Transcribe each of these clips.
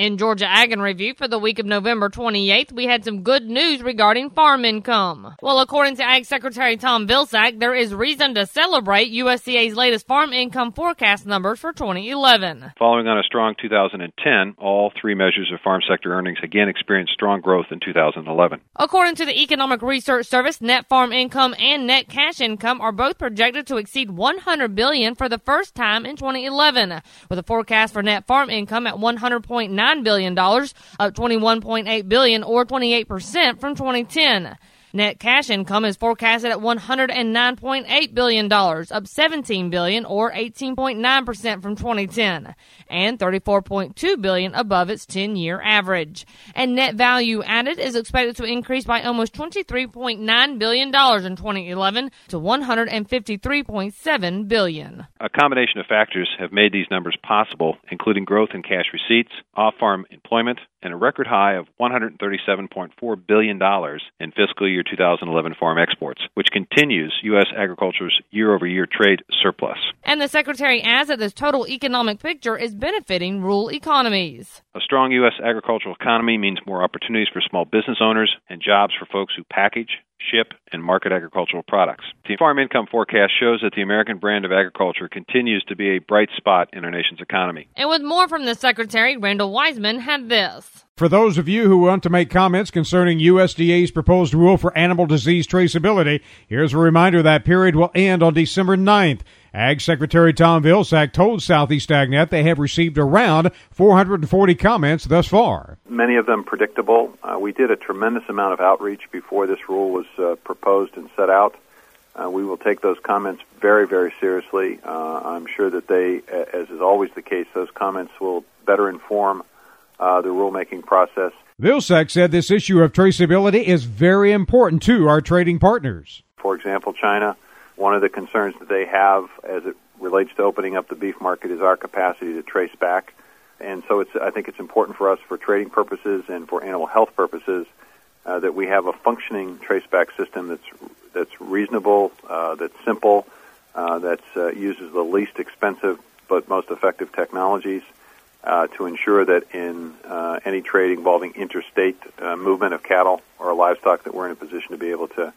In Georgia Ag in Review for the week of November 28th, we had some good news regarding farm income. Well, according to Ag Secretary Tom Vilsack, there is reason to celebrate USDA's latest farm income forecast numbers for 2011. Following on a strong 2010, all three measures of farm sector earnings again experienced strong growth in 2011. According to the Economic Research Service, net farm income and net cash income are both projected to exceed 100 billion for the first time in 2011, with a forecast for net farm income at 100.9 $9 billion, up 21.8 billion or 28% from 2010. Net cash income is forecasted at $109.8 billion, up 17 billion or 18.9% from 2010, and 34.2 billion above its 10-year average. And net value added is expected to increase by almost $23.9 billion in 2011 to 153.7 billion. A combination of factors have made these numbers possible, including growth in cash receipts, off-farm employment, and a record high of $137.4 billion in fiscal year 2011 farm exports, which continues U.S. agriculture's year over year trade surplus. And the Secretary adds that this total economic picture is benefiting rural economies. A strong U.S. agricultural economy means more opportunities for small business owners and jobs for folks who package, ship, and market agricultural products. The farm income forecast shows that the American brand of agriculture continues to be a bright spot in our nation's economy. And with more from the Secretary, Randall Wiseman had this. For those of you who want to make comments concerning USDA's proposed rule for animal disease traceability, here's a reminder that period will end on December 9th. Ag Secretary Tom Vilsack told Southeast AgNet they have received around 440 comments thus far. Many of them predictable. Uh, we did a tremendous amount of outreach before this rule was uh, proposed and set out. Uh, we will take those comments very, very seriously. Uh, I'm sure that they, as is always the case, those comments will better inform uh, the rulemaking process. Vilsack said this issue of traceability is very important to our trading partners. For example, China, one of the concerns that they have as it relates to opening up the beef market is our capacity to trace back. And so it's, I think it's important for us for trading purposes and for animal health purposes uh, that we have a functioning traceback system that's that's reasonable, uh, that's simple, uh, that uh, uses the least expensive but most effective technologies uh, to ensure that in uh, any trade involving interstate uh, movement of cattle or livestock, that we're in a position to be able to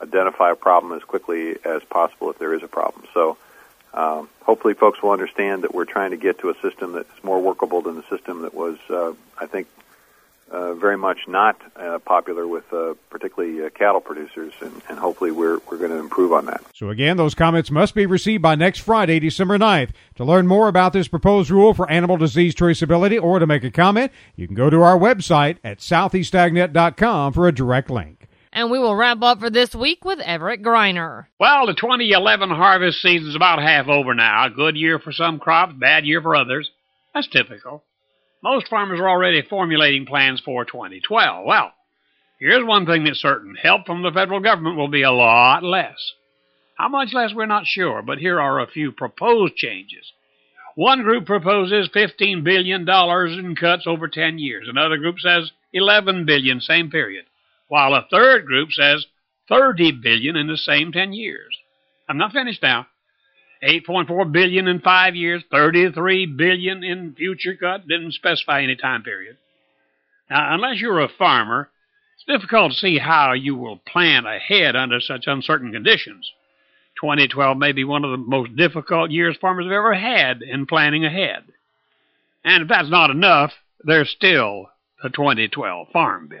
identify a problem as quickly as possible if there is a problem. So. Um, hopefully, folks will understand that we're trying to get to a system that's more workable than the system that was, uh, I think, uh, very much not uh, popular with uh, particularly uh, cattle producers, and, and hopefully we're, we're going to improve on that. So, again, those comments must be received by next Friday, December 9th. To learn more about this proposed rule for animal disease traceability or to make a comment, you can go to our website at southeastagnet.com for a direct link. And we will wrap up for this week with Everett Griner. Well, the 2011 harvest season is about half over now. A good year for some crops, bad year for others. That's typical. Most farmers are already formulating plans for 2012. Well, here's one thing that's certain help from the federal government will be a lot less. How much less, we're not sure, but here are a few proposed changes. One group proposes $15 billion in cuts over 10 years. Another group says 11 billion, same period. While a third group says 30 billion in the same 10 years. I'm not finished now. 8.4 billion in five years, 33 billion in future cut. Didn't specify any time period. Now, unless you're a farmer, it's difficult to see how you will plan ahead under such uncertain conditions. 2012 may be one of the most difficult years farmers have ever had in planning ahead. And if that's not enough, there's still the 2012 Farm Bill.